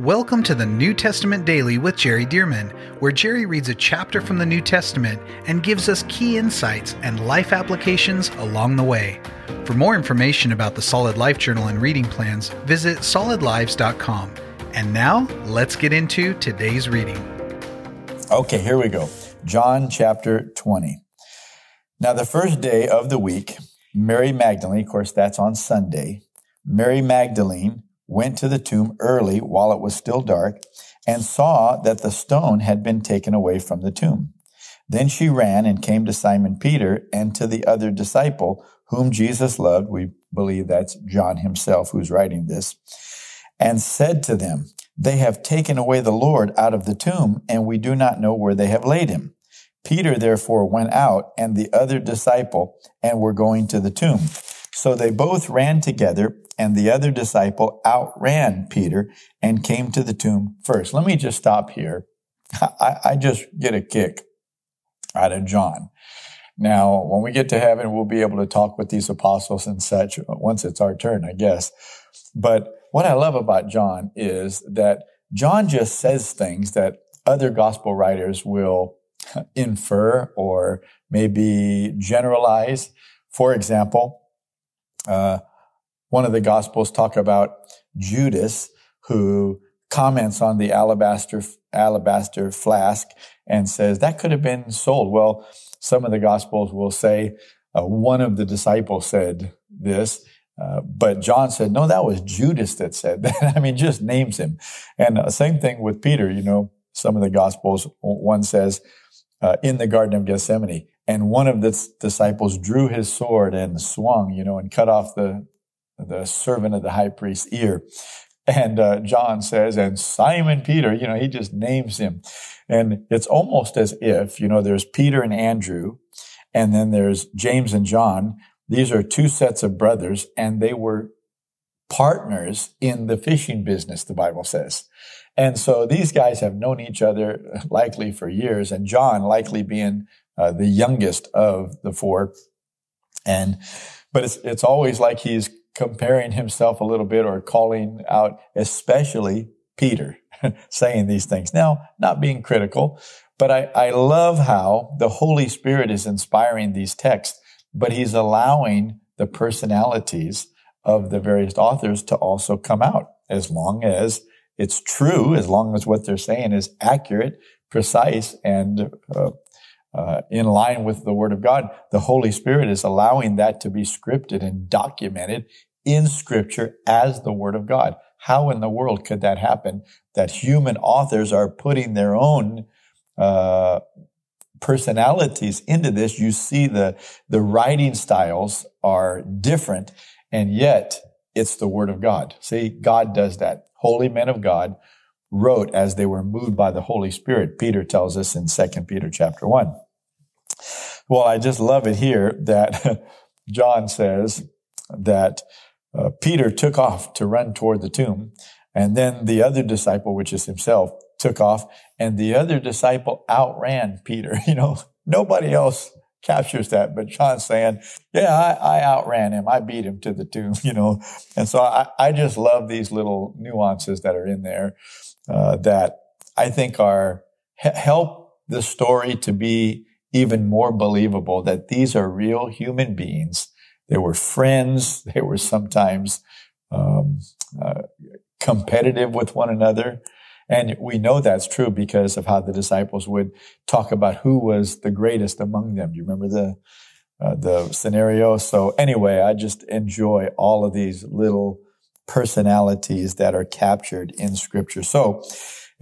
Welcome to the New Testament Daily with Jerry Dirmann, where Jerry reads a chapter from the New Testament and gives us key insights and life applications along the way. For more information about the Solid Life Journal and reading plans, visit solidlives.com. And now, let's get into today's reading. Okay, here we go. John chapter 20. Now, the first day of the week, Mary Magdalene, of course, that's on Sunday, Mary Magdalene went to the tomb early while it was still dark and saw that the stone had been taken away from the tomb. Then she ran and came to Simon Peter and to the other disciple whom Jesus loved. We believe that's John himself who's writing this and said to them, they have taken away the Lord out of the tomb and we do not know where they have laid him. Peter therefore went out and the other disciple and were going to the tomb. So they both ran together and the other disciple outran Peter and came to the tomb first. Let me just stop here. I, I, just get a kick out of John. Now, when we get to heaven, we'll be able to talk with these apostles and such once it's our turn, I guess. But what I love about John is that John just says things that other gospel writers will infer or maybe generalize. For example, uh, one of the gospels talk about Judas who comments on the alabaster alabaster flask and says that could have been sold. Well, some of the gospels will say uh, one of the disciples said this, uh, but John said no, that was Judas that said that. I mean, just names him. And uh, same thing with Peter. You know, some of the gospels one says uh, in the Garden of Gethsemane, and one of the disciples drew his sword and swung, you know, and cut off the the servant of the high priest's ear. And uh, John says, and Simon Peter, you know, he just names him. And it's almost as if, you know, there's Peter and Andrew, and then there's James and John. These are two sets of brothers, and they were partners in the fishing business, the Bible says. And so these guys have known each other likely for years, and John likely being uh, the youngest of the four. And, but it's, it's always like he's comparing himself a little bit or calling out, especially Peter, saying these things. Now, not being critical, but I, I love how the Holy Spirit is inspiring these texts, but he's allowing the personalities of the various authors to also come out as long as it's true, as long as what they're saying is accurate, precise, and uh, uh, in line with the Word of God. The Holy Spirit is allowing that to be scripted and documented in Scripture as the Word of God. How in the world could that happen? That human authors are putting their own uh, personalities into this. You see the the writing styles are different, and yet it's the Word of God. See, God does that. Holy men of God wrote as they were moved by the Holy Spirit. Peter tells us in Second Peter chapter 1. Well, I just love it here that John says that uh, Peter took off to run toward the tomb. And then the other disciple, which is himself, took off and the other disciple outran Peter. You know, nobody else captures that, but John's saying, yeah, I, I, outran him. I beat him to the tomb, you know. And so I, I just love these little nuances that are in there uh, that I think are help the story to be even more believable that these are real human beings they were friends. They were sometimes um, uh, competitive with one another. And we know that's true because of how the disciples would talk about who was the greatest among them. Do you remember the uh, the scenario? So anyway, I just enjoy all of these little personalities that are captured in Scripture. So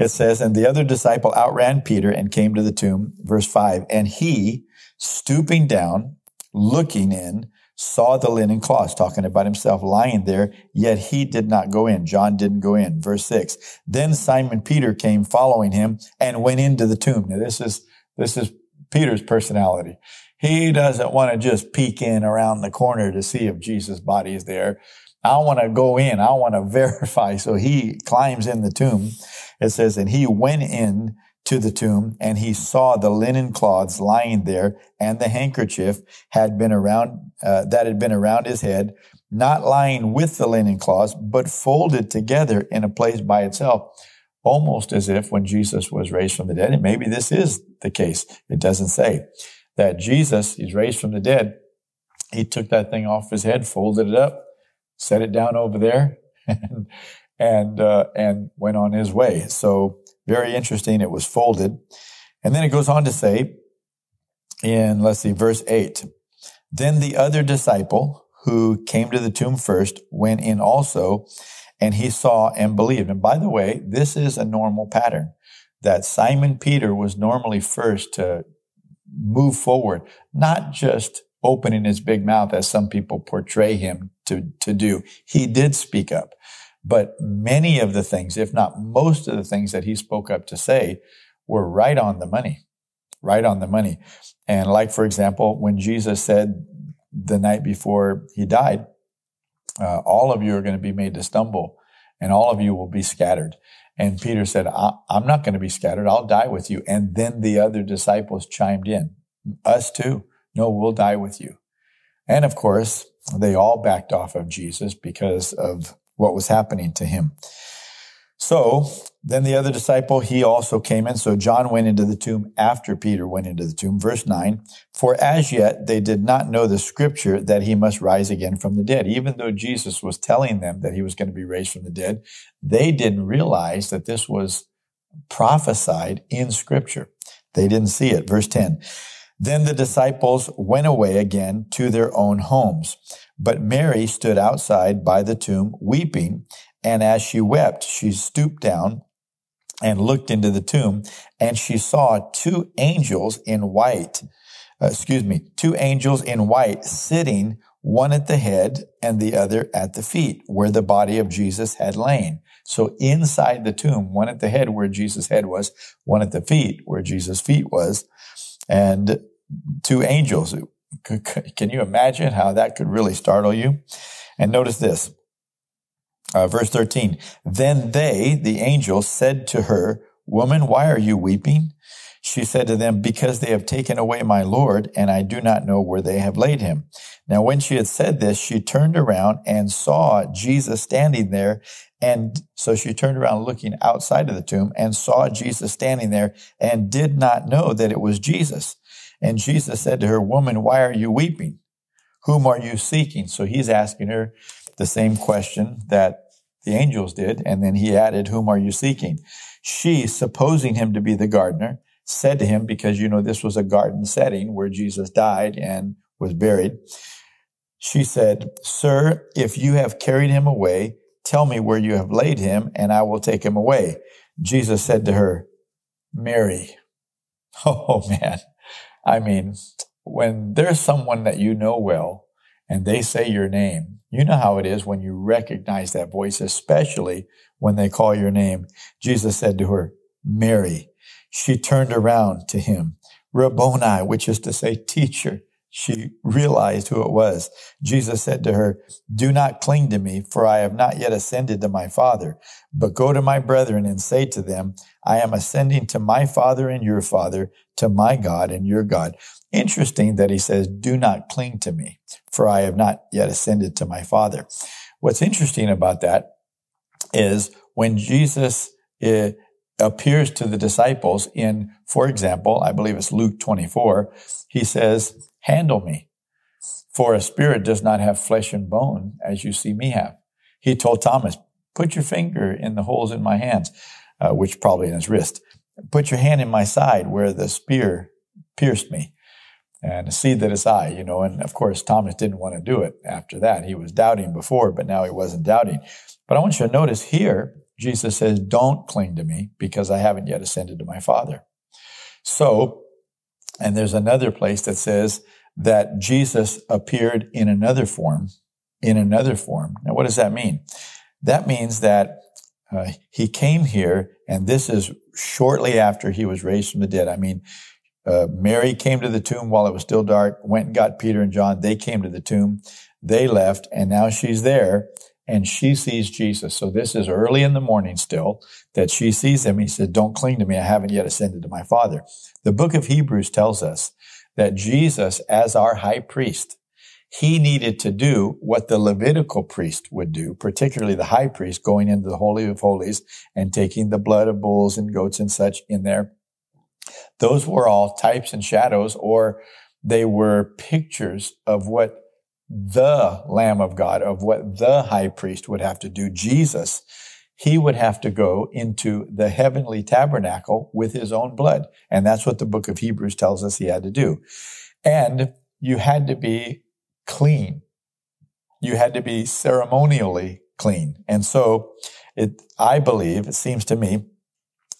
it says, and the other disciple outran Peter and came to the tomb. Verse five, and he, stooping down, looking in, saw the linen cloths, talking about himself lying there, yet he did not go in. John didn't go in. Verse six. Then Simon Peter came following him and went into the tomb. Now this is, this is Peter's personality. He doesn't want to just peek in around the corner to see if Jesus' body is there. I want to go in. I want to verify. So he climbs in the tomb. It says, and he went in to the tomb and he saw the linen cloths lying there and the handkerchief had been around uh, that had been around his head not lying with the linen cloths, but folded together in a place by itself, almost as if when Jesus was raised from the dead, and maybe this is the case, it doesn't say, that Jesus, he's raised from the dead, he took that thing off his head, folded it up, set it down over there, and uh, and went on his way. So very interesting. It was folded, and then it goes on to say in let's see, verse eight. Then the other disciple who came to the tomb first went in also, and he saw and believed. And by the way, this is a normal pattern that Simon Peter was normally first to move forward, not just opening his big mouth as some people portray him to, to do. He did speak up, but many of the things, if not most of the things that he spoke up to say were right on the money, right on the money. And like, for example, when Jesus said the night before he died, uh, all of you are going to be made to stumble and all of you will be scattered. And Peter said, I'm not going to be scattered. I'll die with you. And then the other disciples chimed in, us too. No, we'll die with you. And of course, they all backed off of Jesus because of what was happening to him. So then the other disciple, he also came in. So John went into the tomb after Peter went into the tomb. Verse 9 For as yet they did not know the scripture that he must rise again from the dead. Even though Jesus was telling them that he was going to be raised from the dead, they didn't realize that this was prophesied in scripture. They didn't see it. Verse 10 then the disciples went away again to their own homes. But Mary stood outside by the tomb weeping. And as she wept, she stooped down and looked into the tomb and she saw two angels in white, uh, excuse me, two angels in white sitting, one at the head and the other at the feet where the body of Jesus had lain. So inside the tomb, one at the head where Jesus' head was, one at the feet where Jesus' feet was. And two angels. Can you imagine how that could really startle you? And notice this. Uh, verse 13. Then they, the angels, said to her, Woman, why are you weeping? She said to them, Because they have taken away my Lord, and I do not know where they have laid him. Now, when she had said this, she turned around and saw Jesus standing there. And so she turned around looking outside of the tomb and saw Jesus standing there and did not know that it was Jesus. And Jesus said to her, Woman, why are you weeping? Whom are you seeking? So he's asking her the same question that the angels did. And then he added, Whom are you seeking? She, supposing him to be the gardener, said to him, because you know this was a garden setting where Jesus died and was buried. She said, Sir, if you have carried him away, tell me where you have laid him, and I will take him away. Jesus said to her, Mary. Oh man. I mean, when there's someone that you know well and they say your name, you know how it is when you recognize that voice, especially when they call your name. Jesus said to her, Mary. She turned around to him, Rabboni, which is to say, teacher. She realized who it was. Jesus said to her, Do not cling to me, for I have not yet ascended to my Father, but go to my brethren and say to them, I am ascending to my Father and your Father, to my God and your God. Interesting that he says, Do not cling to me, for I have not yet ascended to my Father. What's interesting about that is when Jesus uh, appears to the disciples in, for example, I believe it's Luke 24, he says, handle me. For a spirit does not have flesh and bone as you see me have. He told Thomas, put your finger in the holes in my hands, uh, which probably in his wrist. Put your hand in my side where the spear pierced me and see that it's I, you know. And of course, Thomas didn't want to do it after that. He was doubting before, but now he wasn't doubting. But I want you to notice here, Jesus says, don't cling to me because I haven't yet ascended to my Father. So and there's another place that says that Jesus appeared in another form, in another form. Now, what does that mean? That means that uh, he came here, and this is shortly after he was raised from the dead. I mean, uh, Mary came to the tomb while it was still dark, went and got Peter and John. They came to the tomb. They left, and now she's there and she sees Jesus. So this is early in the morning still that she sees him. He said, Don't cling to me. I haven't yet ascended to my Father. The book of Hebrews tells us that Jesus, as our high priest, he needed to do what the Levitical priest would do, particularly the high priest going into the Holy of Holies and taking the blood of bulls and goats and such in there. Those were all types and shadows, or they were pictures of what the Lamb of God, of what the high priest would have to do. Jesus, he would have to go into the heavenly tabernacle with his own blood. And that's what the book of Hebrews tells us he had to do. And you had to be clean. You had to be ceremonially clean. And so it, I believe, it seems to me,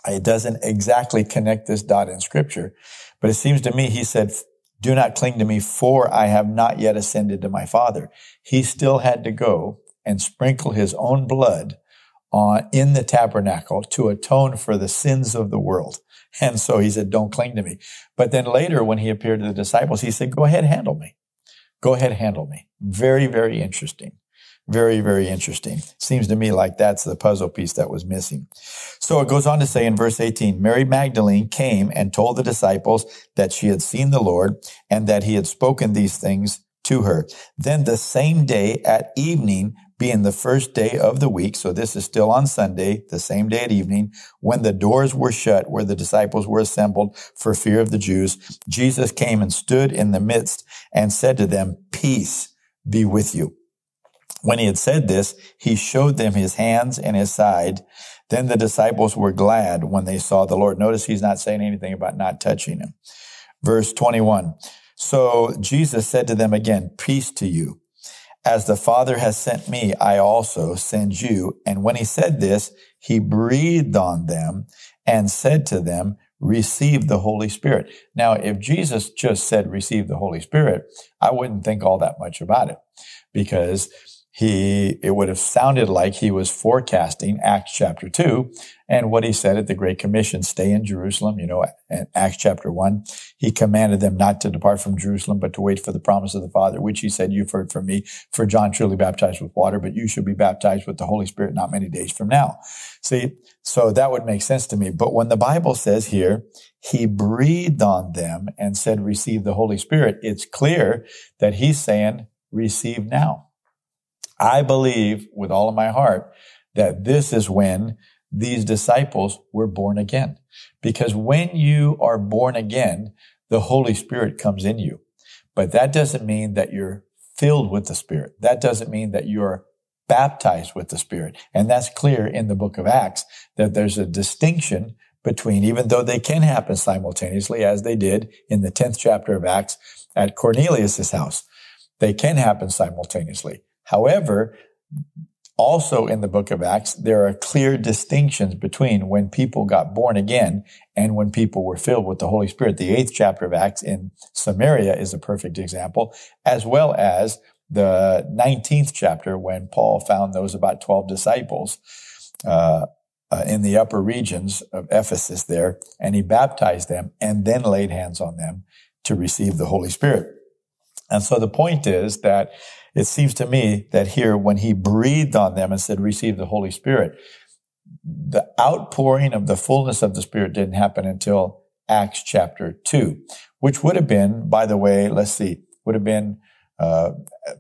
it doesn't exactly connect this dot in scripture, but it seems to me he said, do not cling to me for I have not yet ascended to my father. He still had to go and sprinkle his own blood on, in the tabernacle to atone for the sins of the world. And so he said, don't cling to me. But then later when he appeared to the disciples, he said, go ahead, handle me. Go ahead, handle me. Very, very interesting. Very, very interesting. Seems to me like that's the puzzle piece that was missing. So it goes on to say in verse 18, Mary Magdalene came and told the disciples that she had seen the Lord and that he had spoken these things to her. Then the same day at evening, being the first day of the week, so this is still on Sunday, the same day at evening, when the doors were shut where the disciples were assembled for fear of the Jews, Jesus came and stood in the midst and said to them, peace be with you. When he had said this, he showed them his hands and his side. Then the disciples were glad when they saw the Lord. Notice he's not saying anything about not touching him. Verse 21. So Jesus said to them again, peace to you. As the Father has sent me, I also send you. And when he said this, he breathed on them and said to them, receive the Holy Spirit. Now, if Jesus just said receive the Holy Spirit, I wouldn't think all that much about it because he, it would have sounded like he was forecasting Acts chapter 2 and what he said at the Great Commission, stay in Jerusalem. You know, Acts chapter 1, he commanded them not to depart from Jerusalem, but to wait for the promise of the Father, which he said, you've heard from me, for John truly baptized with water, but you should be baptized with the Holy Spirit not many days from now. See, so that would make sense to me. But when the Bible says here, he breathed on them and said, receive the Holy Spirit, it's clear that he's saying, receive now. I believe with all of my heart that this is when these disciples were born again. Because when you are born again, the Holy Spirit comes in you. But that doesn't mean that you're filled with the Spirit. That doesn't mean that you're baptized with the Spirit. And that's clear in the book of Acts that there's a distinction between, even though they can happen simultaneously, as they did in the 10th chapter of Acts at Cornelius's house. They can happen simultaneously. However, also in the book of Acts, there are clear distinctions between when people got born again and when people were filled with the Holy Spirit. The eighth chapter of Acts in Samaria is a perfect example, as well as the 19th chapter when Paul found those about 12 disciples, uh, uh, in the upper regions of Ephesus there, and he baptized them and then laid hands on them to receive the Holy Spirit. And so the point is that it seems to me that here, when he breathed on them and said, receive the Holy Spirit, the outpouring of the fullness of the Spirit didn't happen until Acts chapter 2, which would have been, by the way, let's see, would have been uh,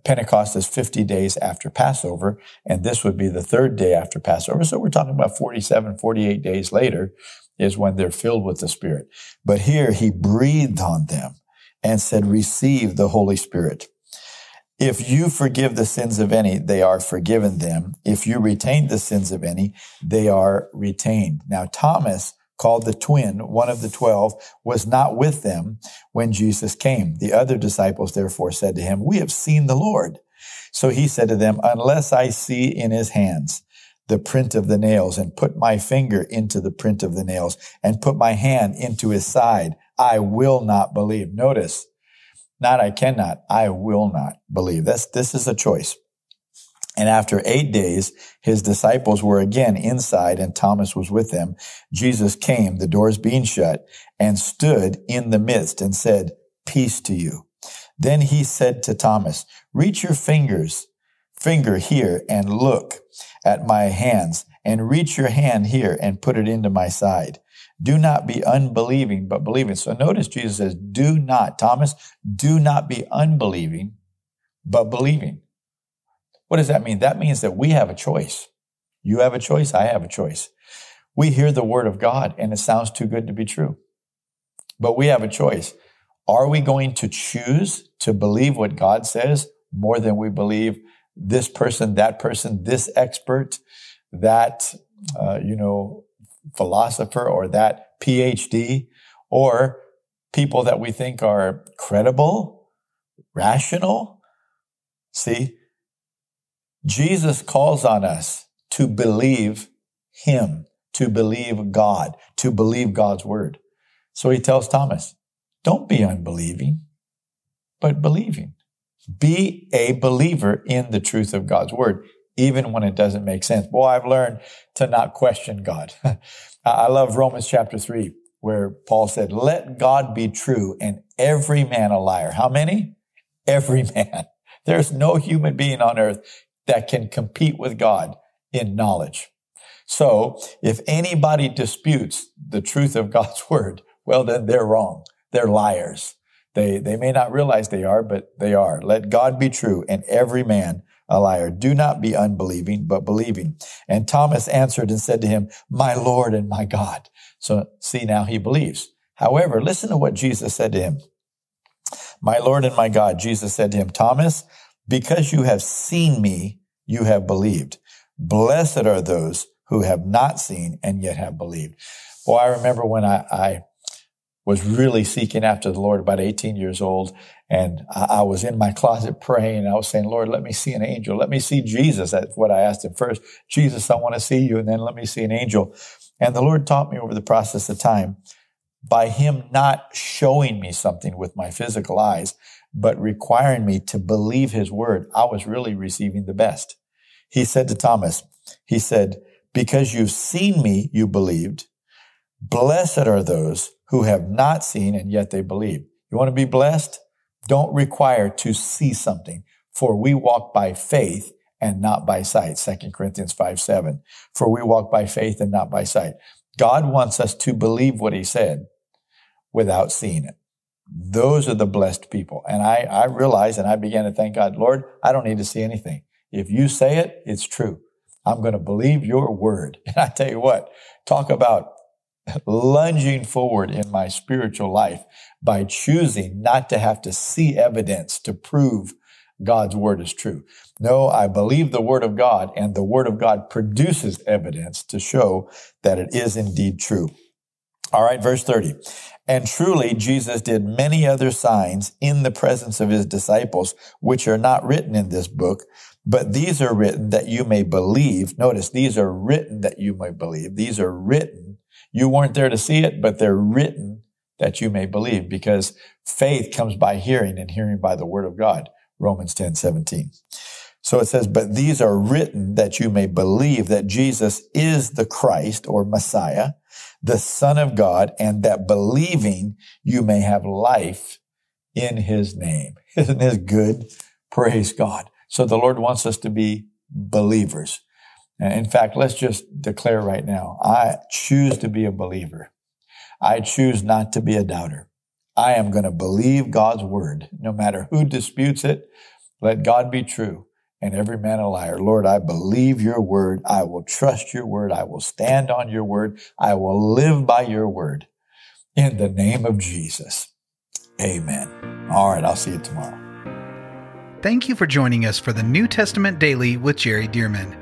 Pentecost is 50 days after Passover, and this would be the third day after Passover. So we're talking about 47, 48 days later is when they're filled with the Spirit. But here he breathed on them and said, receive the Holy Spirit. If you forgive the sins of any, they are forgiven them. If you retain the sins of any, they are retained. Now, Thomas, called the twin, one of the twelve, was not with them when Jesus came. The other disciples therefore said to him, we have seen the Lord. So he said to them, unless I see in his hands the print of the nails and put my finger into the print of the nails and put my hand into his side, I will not believe. Notice, not I cannot, I will not believe. This, this is a choice. And after eight days, his disciples were again inside and Thomas was with them. Jesus came, the doors being shut, and stood in the midst and said, peace to you. Then he said to Thomas, reach your fingers, finger here and look at my hands and reach your hand here and put it into my side. Do not be unbelieving, but believing. So notice Jesus says, do not, Thomas, do not be unbelieving, but believing. What does that mean? That means that we have a choice. You have a choice. I have a choice. We hear the word of God and it sounds too good to be true. But we have a choice. Are we going to choose to believe what God says more than we believe this person, that person, this expert, that, uh, you know, philosopher or that PhD or people that we think are credible, rational? See, Jesus calls on us to believe him, to believe God, to believe God's word. So he tells Thomas, don't be unbelieving, but believing. Be a believer in the truth of God's word, even when it doesn't make sense. Boy, I've learned to not question God. I love Romans chapter three, where Paul said, let God be true and every man a liar. How many? Every man. There's no human being on earth that can compete with God in knowledge. So if anybody disputes the truth of God's word, well, then they're wrong. They're liars. They, they may not realize they are, but they are. Let God be true and every man a liar. Do not be unbelieving, but believing. And Thomas answered and said to him, my Lord and my God. So see now he believes. However, listen to what Jesus said to him. My Lord and my God, Jesus said to him, Thomas, because you have seen me, you have believed. Blessed are those who have not seen and yet have believed. Well, I remember when I, I was really seeking after the Lord about 18 years old. And I, I, was in my closet praying. And I was saying, Lord, let me see an angel. Let me see Jesus. That's what I asked him first. Jesus, I want to see you. And then let me see an angel. And the Lord taught me over the process of time by him not showing me something with my physical eyes, but requiring me to believe his word. I was really receiving the best. He said to Thomas, he said, because you've seen me, you believed. Blessed are those who have not seen and yet they believe. You want to be blessed? Don't require to see something, for we walk by faith and not by sight. 2 Corinthians 5 7. For we walk by faith and not by sight. God wants us to believe what he said without seeing it. Those are the blessed people. And I, I realized and I began to thank God, Lord, I don't need to see anything. If you say it, it's true. I'm going to believe your word. And I tell you what, talk about lunging forward in my spiritual life by choosing not to have to see evidence to prove God's word is true. No, I believe the word of God and the word of God produces evidence to show that it is indeed true. All right, verse 30. And truly, Jesus did many other signs in the presence of his disciples, which are not written in this book, but these are written that you may believe. Notice these are written that you may believe. These are written you weren't there to see it, but they're written that you may believe because faith comes by hearing and hearing by the word of God. Romans 10, 17. So it says, but these are written that you may believe that Jesus is the Christ or Messiah, the Son of God, and that believing you may have life in his name. Isn't this good? Praise God. So the Lord wants us to be believers. In fact, let's just declare right now I choose to be a believer. I choose not to be a doubter. I am going to believe God's word, no matter who disputes it. Let God be true and every man a liar. Lord, I believe your word. I will trust your word. I will stand on your word. I will live by your word in the name of Jesus. Amen. All right. I'll see you tomorrow. Thank you for joining us for the New Testament Daily with Jerry Dirmann.